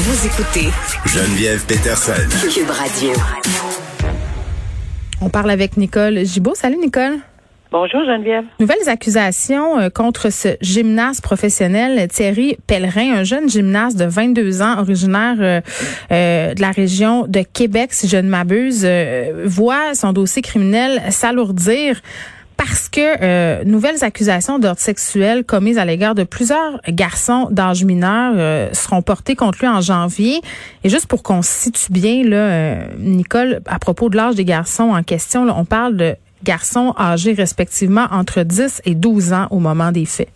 Vous écoutez Geneviève Peterson. Cube Radio. On parle avec Nicole Gibault. Salut Nicole. Bonjour Geneviève. Nouvelles accusations euh, contre ce gymnaste professionnel Thierry Pellerin, un jeune gymnaste de 22 ans originaire euh, euh, de la région de Québec, si je ne m'abuse, voit son dossier criminel s'alourdir parce que euh, nouvelles accusations d'ordre sexuel commises à l'égard de plusieurs garçons d'âge mineur euh, seront portées contre lui en janvier. Et juste pour qu'on situe bien, là, euh, Nicole, à propos de l'âge des garçons en question, on parle de garçons âgés respectivement entre 10 et 12 ans au moment des faits.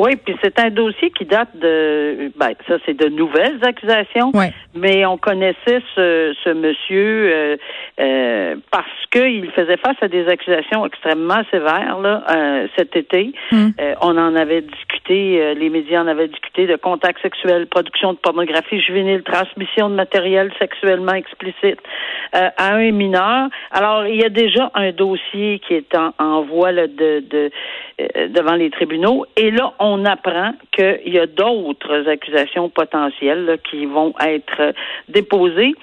Oui, puis c'est un dossier qui date de, ben ça c'est de nouvelles accusations, mais on connaissait ce, ce monsieur euh, euh, parce qu'il faisait face à des accusations extrêmement sévères là euh, cet été. Hmm. on en avait discuté, les médias en avaient discuté de contacts sexuels, production de pornographie juvénile, transmission de matériel sexuellement explicite à un mineur. Alors il y a déjà un dossier qui est en, en voie de, de devant les tribunaux et là on apprend qu'il y a d'autres accusations potentielles qui vont être déposées.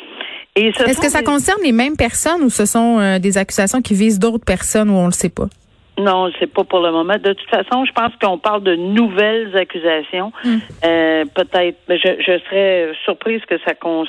Est-ce que ça concerne les mêmes personnes ou ce sont euh, des accusations qui visent d'autres personnes ou on ne le sait pas? Non, sais pas pour le moment. De toute façon, je pense qu'on parle de nouvelles accusations. Hmm. Euh, peut-être, je, je serais surprise que ça concerne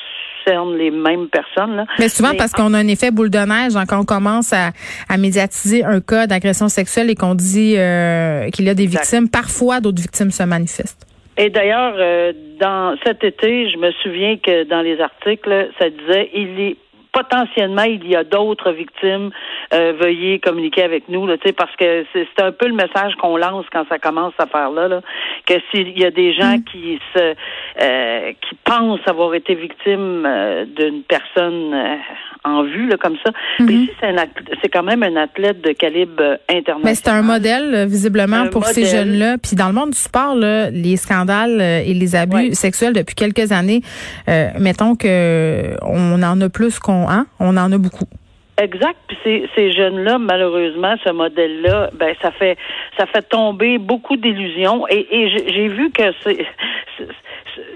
les mêmes personnes. Mais souvent parce qu'on a un effet boule de neige hein, quand on commence à, médiatiser un cas d'agression sexuelle et qu'on dit euh, qu'il y a des victimes, parfois d'autres victimes se manifestent. Et d'ailleurs, euh, dans cet été, je me souviens que dans les articles, ça disait il est potentiellement il y a d'autres victimes, euh, veuillez communiquer avec nous, là, parce que c'est un peu le message qu'on lance quand ça commence à faire là, là que s'il y a des gens mm. qui se euh, qui pensent avoir été victimes euh, d'une personne en vue là, comme ça. Mais ici, c'est quand même un athlète de calibre international. Mais c'est un modèle, visiblement, pour ces jeunes-là. Puis dans le monde du sport, là, les scandales et les abus sexuels depuis quelques années, mettons que on en a plus qu'on Hein? On en a beaucoup. Exact. Puis ces, jeunes-là, malheureusement, ce modèle-là, ben ça fait ça fait tomber beaucoup d'illusions. Et, j'ai vu que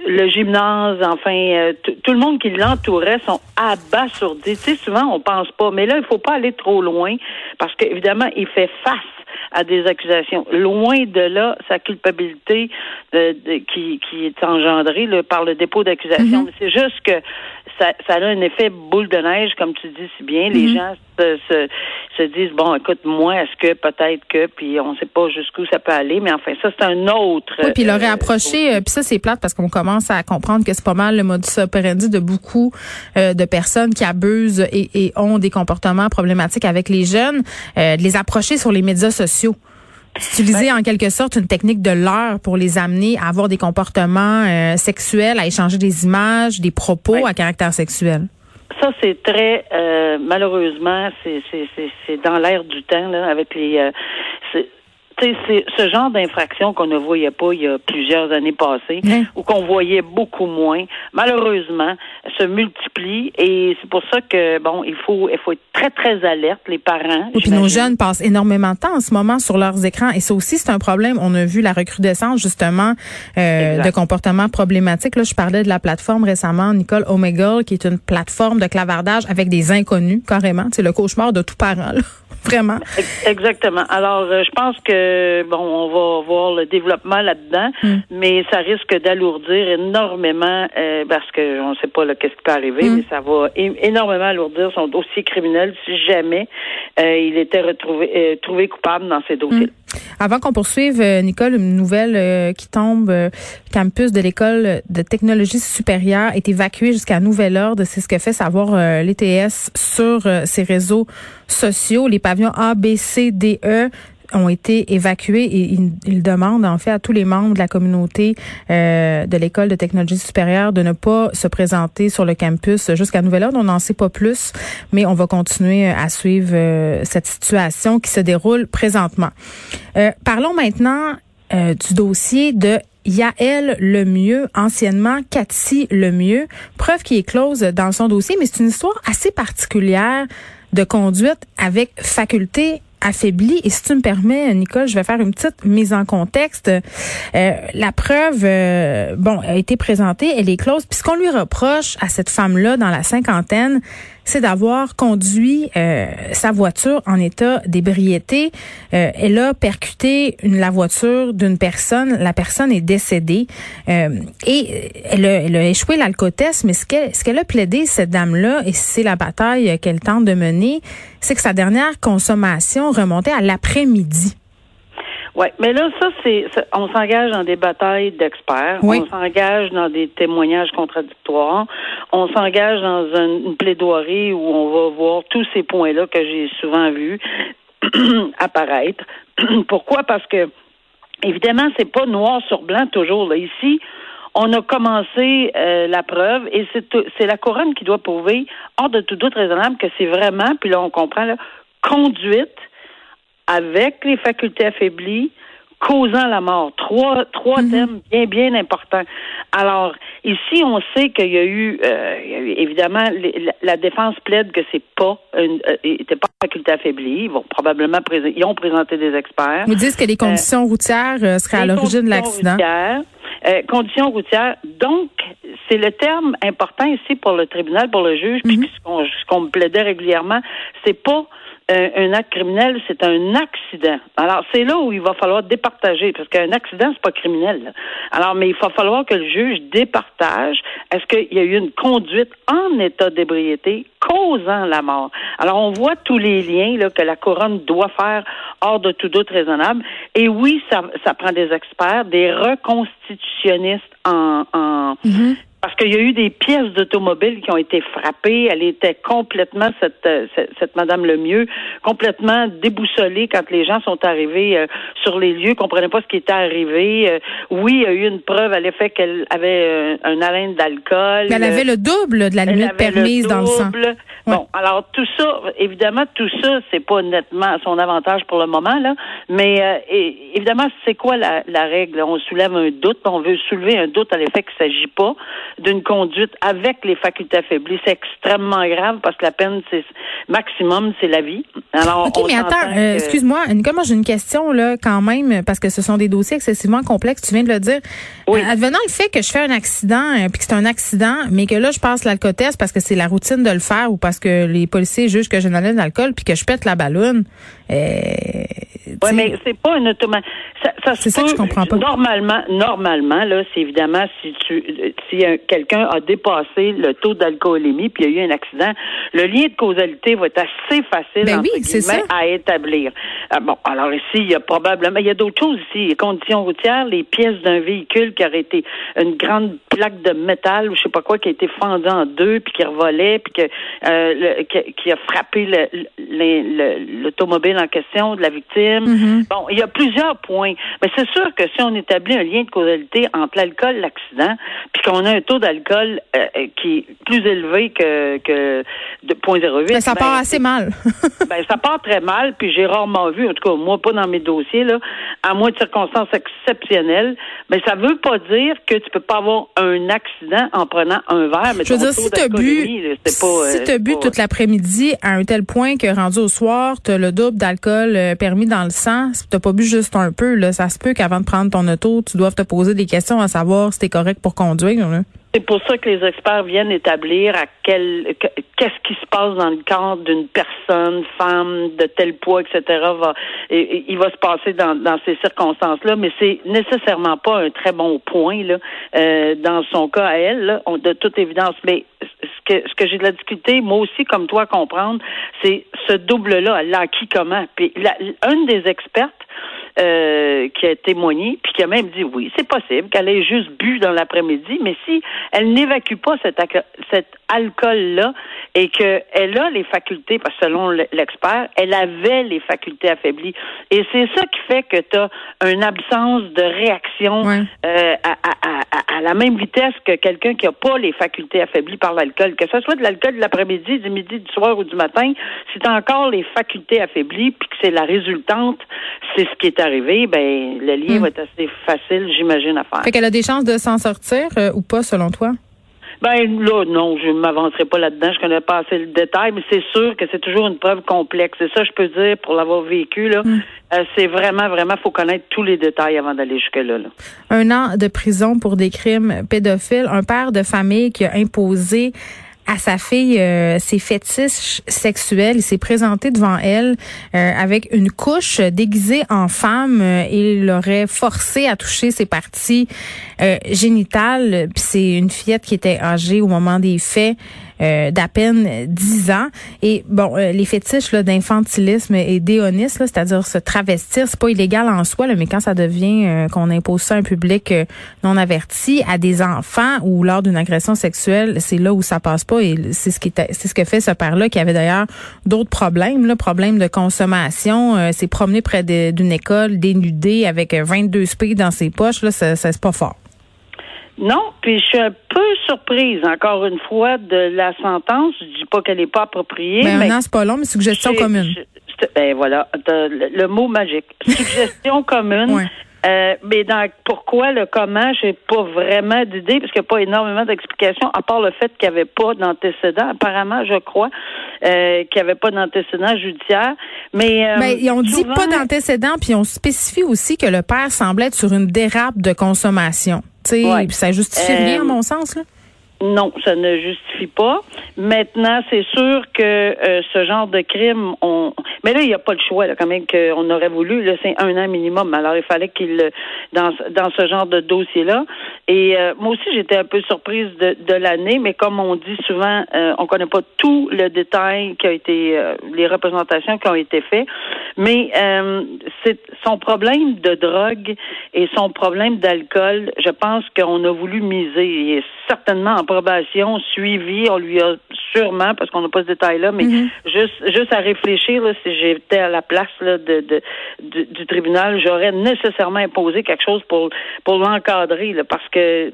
le gymnase, enfin, euh, tout le monde qui l'entourait sont abasourdis. Tu sais, souvent on pense pas, mais là il faut pas aller trop loin parce qu'évidemment il fait face à des accusations. Loin de là, sa culpabilité euh, qui, qui est engendrée par le dépôt d'accusation. Mm-hmm. C'est juste que ça, ça, a un effet boule de neige, comme tu dis si bien. Les mm-hmm. gens se, se, disent bon, écoute, moi, est-ce que peut-être que, puis on ne sait pas jusqu'où ça peut aller, mais enfin, ça c'est un autre. Oui, puis il aurait euh, approché, euh, puis ça c'est plate parce qu'on commence à comprendre que c'est pas mal le modus operandi de beaucoup de personnes qui abusent et, et, ont des comportements problématiques avec les jeunes, de les approcher sur les médias sociaux Utiliser en quelque sorte une technique de l'heure pour les amener à avoir des comportements euh, sexuels, à échanger des images, des propos à caractère sexuel. Ça, c'est très euh, malheureusement, c'est dans l'air du temps là, avec les. Euh, c'est ce genre d'infraction qu'on ne voyait pas il y a plusieurs années passées ou qu'on voyait beaucoup moins, malheureusement, se multiplie et c'est pour ça que bon, il faut il faut être très très alerte les parents. Et puis nos jeunes passent énormément de temps en ce moment sur leurs écrans et ça aussi c'est un problème. On a vu la recrudescence justement euh, de comportements problématiques. Là, je parlais de la plateforme récemment, Nicole Omegle, qui est une plateforme de clavardage avec des inconnus carrément. C'est le cauchemar de tout parent. Là. Vraiment. Exactement. Alors, euh, je pense que bon, on va voir le développement là-dedans, hmm. mais ça risque d'alourdir énormément euh, parce que on ne sait pas qu'est-ce qui peut arriver, hmm. mais ça va énormément alourdir son dossier criminel si jamais euh, il était retrouvé trouvé coupable dans ces dossiers. Hmm. Avant qu'on poursuive, Nicole, une nouvelle qui tombe, le campus de l'école de technologie supérieure est évacué jusqu'à nouvel ordre. C'est ce que fait savoir l'ETS sur ses réseaux sociaux. Les pavillons A, B, C, D, E ont été évacués et ils, demandent en fait à tous les membres de la communauté euh, de l'école de technologie supérieure de ne pas se présenter sur le campus jusqu'à nouvel ordre. On n'en sait pas plus, mais on va continuer à suivre euh, cette situation qui se déroule présentement. Euh, parlons maintenant du dossier de Yael Lemieux, anciennement Cathy Lemieux, preuve qui est close dans son dossier, mais c'est une histoire assez particulière de conduite avec faculté affaiblie. Et si tu me permets, Nicole, je vais faire une petite mise en contexte. Euh, la preuve, euh, bon, a été présentée, elle est close. Puis ce qu'on lui reproche à cette femme-là dans la cinquantaine, c'est d'avoir conduit euh, sa voiture en état d'ébriété. Euh, elle a percuté une, la voiture d'une personne. La personne est décédée euh, et elle a, elle a échoué l'alcotest. Mais ce qu'elle ce qu'elle a plaidé cette dame-là, et c'est la bataille qu'elle tente de mener, c'est que sa dernière consommation remontait à l'après-midi. Oui, mais là, ça, c'est, on s'engage dans des batailles d'experts, on s'engage dans des témoignages contradictoires, on s'engage dans une, plaidoirie où on va voir tous ces points-là que j'ai souvent vus apparaître. Pourquoi? Parce que, évidemment, c'est pas noir sur blanc toujours. Là. Ici, on a commencé euh, la preuve et c'est la couronne qui doit prouver, hors de tout doute raisonnable, que c'est vraiment, puis là, on comprend, là, conduite avec les facultés affaiblies, causant la mort. Trois, trois mhm. thèmes bien, bien importants. Alors, ici, on sait qu'il y a eu, euh, évidemment, la, défense plaide que c'est pas une, euh, pas faculté affaiblie. Ils vont probablement ils ont présenté des experts. Vous dites que les conditions routières euh, seraient à l'origine de l'accident. Euh, conditions routières. Donc, c'est le terme important ici pour le tribunal, pour le juge, puis mhm. ce qu'on me plaidait régulièrement, c'est pas un, acte criminel, c'est un accident. Alors, c'est là où il va falloir départager, parce qu'un accident, c'est pas criminel. Alors, mais il va falloir que le juge départage. Est-ce qu'il y a eu une conduite en état d'ébriété causant la mort? Alors, on voit tous les liens là, que la couronne doit faire hors de tout doute raisonnable. Et oui, ça, ça prend des experts, des reconstitutionnistes en, en mm-hmm parce qu'il y a eu des pièces d'automobile qui ont été frappées. Elle était complètement, cette, euh, cette, cette Madame Lemieux, complètement déboussolée quand les gens sont arrivés euh, sur les lieux, comprenaient pas ce qui était arrivé. Euh, oui, il y a eu une preuve à l'effet qu'elle avait un haleine d'alcool. Elle avait le double de la limite permise dans le sang. Bon, alors tout ça, évidemment, tout ça, c'est pas nettement à son avantage pour le moment, là. Mais évidemment, c'est quoi la, la règle? On soulève un doute, on veut soulever un doute à l'effet qu'il s'agit pas d'une conduite avec les facultés affaiblies. C'est extrêmement grave parce que la peine, c'est maximum, c'est la vie. Alors, OK, mais attends, euh, excuse-moi, Nicole, moi j'ai une question là quand même parce que ce sont des dossiers excessivement complexes. Tu viens de le dire. Oui. Euh, advenant le fait que je fais un accident euh, puis que c'est un accident, mais que là je passe l'alcotest parce que c'est la routine de le faire ou parce que les policiers jugent que j'ai une d'alcool puis que je pète la ballonne. Oui, mais c'est pas un automatique. c'est ça que je comprends pas. Normalement, normalement, là, c'est évidemment si tu si quelqu'un a dépassé le taux d'alcoolémie puis il y a eu un accident, le lien de causalité va être assez facile ben oui, à établir. Ah, bon, alors ici, il y a probablement il y a d'autres choses ici, les conditions routières, les pièces d'un véhicule qui aurait été une grande plaque de métal ou je sais pas quoi qui a été fendue en deux puis qui revolait puis que, euh, qui, a frappé l'automobile en question de la victime. Mm-hmm. Bon, il y a plusieurs points. Mais c'est sûr que si on établit un lien de causalité entre l'alcool et l'accident, puis qu'on a un taux d'alcool euh, euh, qui est plus élevé que, que de 0.08. Mais ça part ben, assez mal. ben, ça part très mal, puis j'ai rarement vu, en tout cas, moi, pas dans mes dossiers, là, à moins de circonstances exceptionnelles. Mais ça veut pas dire que tu peux pas avoir un accident en prenant un verre. Mais Je veux dire, si tu as bu, si euh, as bu toute l'après-midi à un tel point que rendu au soir, tu as le double d'alcool permis dans le sang, si tu pas bu juste un peu, là, ça se peut qu'avant de prendre ton auto, tu doives te poser des questions à savoir si tu es correct pour conduire. Là. C'est pour ça que les experts viennent établir à quel qu'est-ce qui se passe dans le corps d'une personne, femme de tel poids, etc. Va, il va se passer dans, dans ces circonstances-là, mais c'est nécessairement pas un très bon point là euh, dans son cas à elle, là, de toute évidence. Mais ce que ce que j'ai de la difficulté, moi aussi comme toi, à comprendre, c'est ce double-là, elle l'a acquis comment? Puis la, une des expertes euh, qui a témoigné, puis qui a même dit oui, c'est possible qu'elle ait juste bu dans l'après-midi, mais si elle n'évacue pas cet, cet alcool-là et qu'elle a les facultés, parce que selon l'expert, elle avait les facultés affaiblies. Et c'est ça qui fait que tu as une absence de réaction euh, à, à, à, la même vitesse que quelqu'un qui n'a pas les facultés affaiblies par l'alcool. Que ce soit de l'alcool de l'après-midi, du midi, du soir ou du matin, si tu as encore les facultés affaiblies, puis que c'est la résultante, c'est ce qui est arrivé, ben le lien hmm. va être assez facile, j'imagine, à faire. Fait qu'elle a des chances de s'en sortir euh, ou pas, selon toi? Ben là, non, je ne m'avancerai pas là-dedans. Je connais pas assez le détail, mais c'est sûr que c'est toujours une preuve complexe. C'est ça, je peux dire, pour l'avoir vécu, là. Mm. Euh, c'est vraiment, vraiment, faut connaître tous les détails avant d'aller jusque-là. Là. Un an de prison pour des crimes pédophiles. Un père de famille qui a imposé à sa fille euh, ses fétiches sexuels. Il s'est présenté devant elle euh, avec une couche déguisée en femme euh, il l'aurait forcé à toucher ses parties génitales. Puis c'est une fillette qui était âgée au moment des faits. Euh, d'à peine 10 ans. Et bon, euh, les fétiches d'infantilisme et d'éonisme, c'est-à-dire se travestir, c'est pas illégal en soi, là, mais quand ça devient euh, qu'on impose ça à un public non averti, à des enfants ou lors d'une agression sexuelle, c'est là où ça passe pas. Et c'est ce qui c'est ce que fait ce père-là, qui avait d'ailleurs d'autres problèmes, là, problèmes de consommation, s'est promené près d'une école dénudé avec 22 spies dans ses poches, là, ça, ça c'est pas fort. Non, puis je suis un peu surprise, encore une fois, de la sentence. Je dis pas qu'elle n'est pas appropriée. Ben, mais un an, c'est pas long, mais suggestion commune. ben voilà, le, mot magique. Suggestion commune. Euh, mais dans pourquoi le comment, j'ai pas vraiment d'idée, parce qu'il n'y a pas énormément d'explications, à part le fait qu'il n'y avait pas d'antécédent. Apparemment, je crois euh, qu'il n'y avait pas d'antécédent judiciaire. Mais, euh, mais on dit pas d'antécédent, puis on spécifie aussi que le père semblait être sur une dérape de consommation. Ouais. Ça justifie rien, à euh, mon sens. Là. Non, ça ne justifie pas. Maintenant, c'est sûr que euh, ce genre de crime, on. Mais là, il n'y a pas le choix, là, quand même, qu'on aurait voulu. Là, c'est un an minimum. Alors, il fallait qu'il dans dans ce genre de dossier-là. Et euh, moi aussi, j'étais un peu surprise de, de l'année, mais comme on dit souvent, euh, on connaît pas tout le détail qui a été, les représentations qui ont été faites. Mais c'est son problème de drogue et son problème d'alcool. Je pense qu'on a voulu miser. Et certainement en probation, suivi. On lui a sûrement, parce qu'on n'a pas ce détail-là, mais mhm. juste, juste à réfléchir, si j'étais à la place là, de, du tribunal, j'aurais nécessairement imposé quelque chose pour, pour l'encadrer, parce que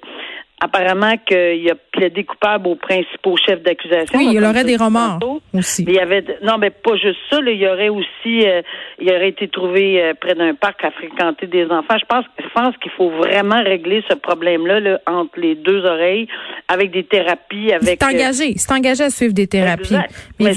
apparemment qu'il a plaidé coupable aux principaux chefs d'accusation. Oui, il y aurait des remords aussi. Il y avait non, mais pas juste ça. il y aurait aussi, euh, il aurait été trouvé euh, près d'un parc à fréquenter des enfants. Je pense, je pense qu'il faut vraiment régler ce problème-là là, entre les deux oreilles avec des thérapies. Avec. C'est engagé, c'est engagé à suivre des thérapies. Mais,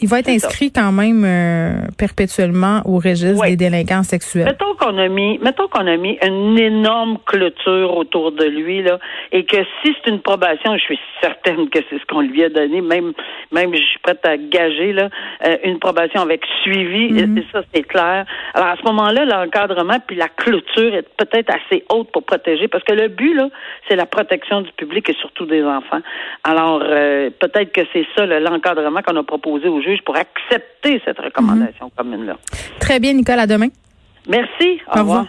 il va être inscrit quand même euh, perpétuellement au registre des délinquants sexuels. Mettons qu'on a mis, mettons qu'on a mis une énorme clôture autour de lui là, et que si c'est une probation, je suis certaine que c'est ce qu'on lui a donné, même, même je suis prête à gager là, euh, une probation avec suivi, et ça c'est clair. Alors à ce moment-là, l'encadrement puis la clôture est peut-être assez haute pour protéger, parce que le but là, c'est la protection du public et surtout des enfants. Alors euh, peut-être que c'est ça l'encadrement qu'on a proposé aux juge pour accepter cette recommandation mhm. commune-là. Très bien, Nicole. À demain. Merci. Au, revoir.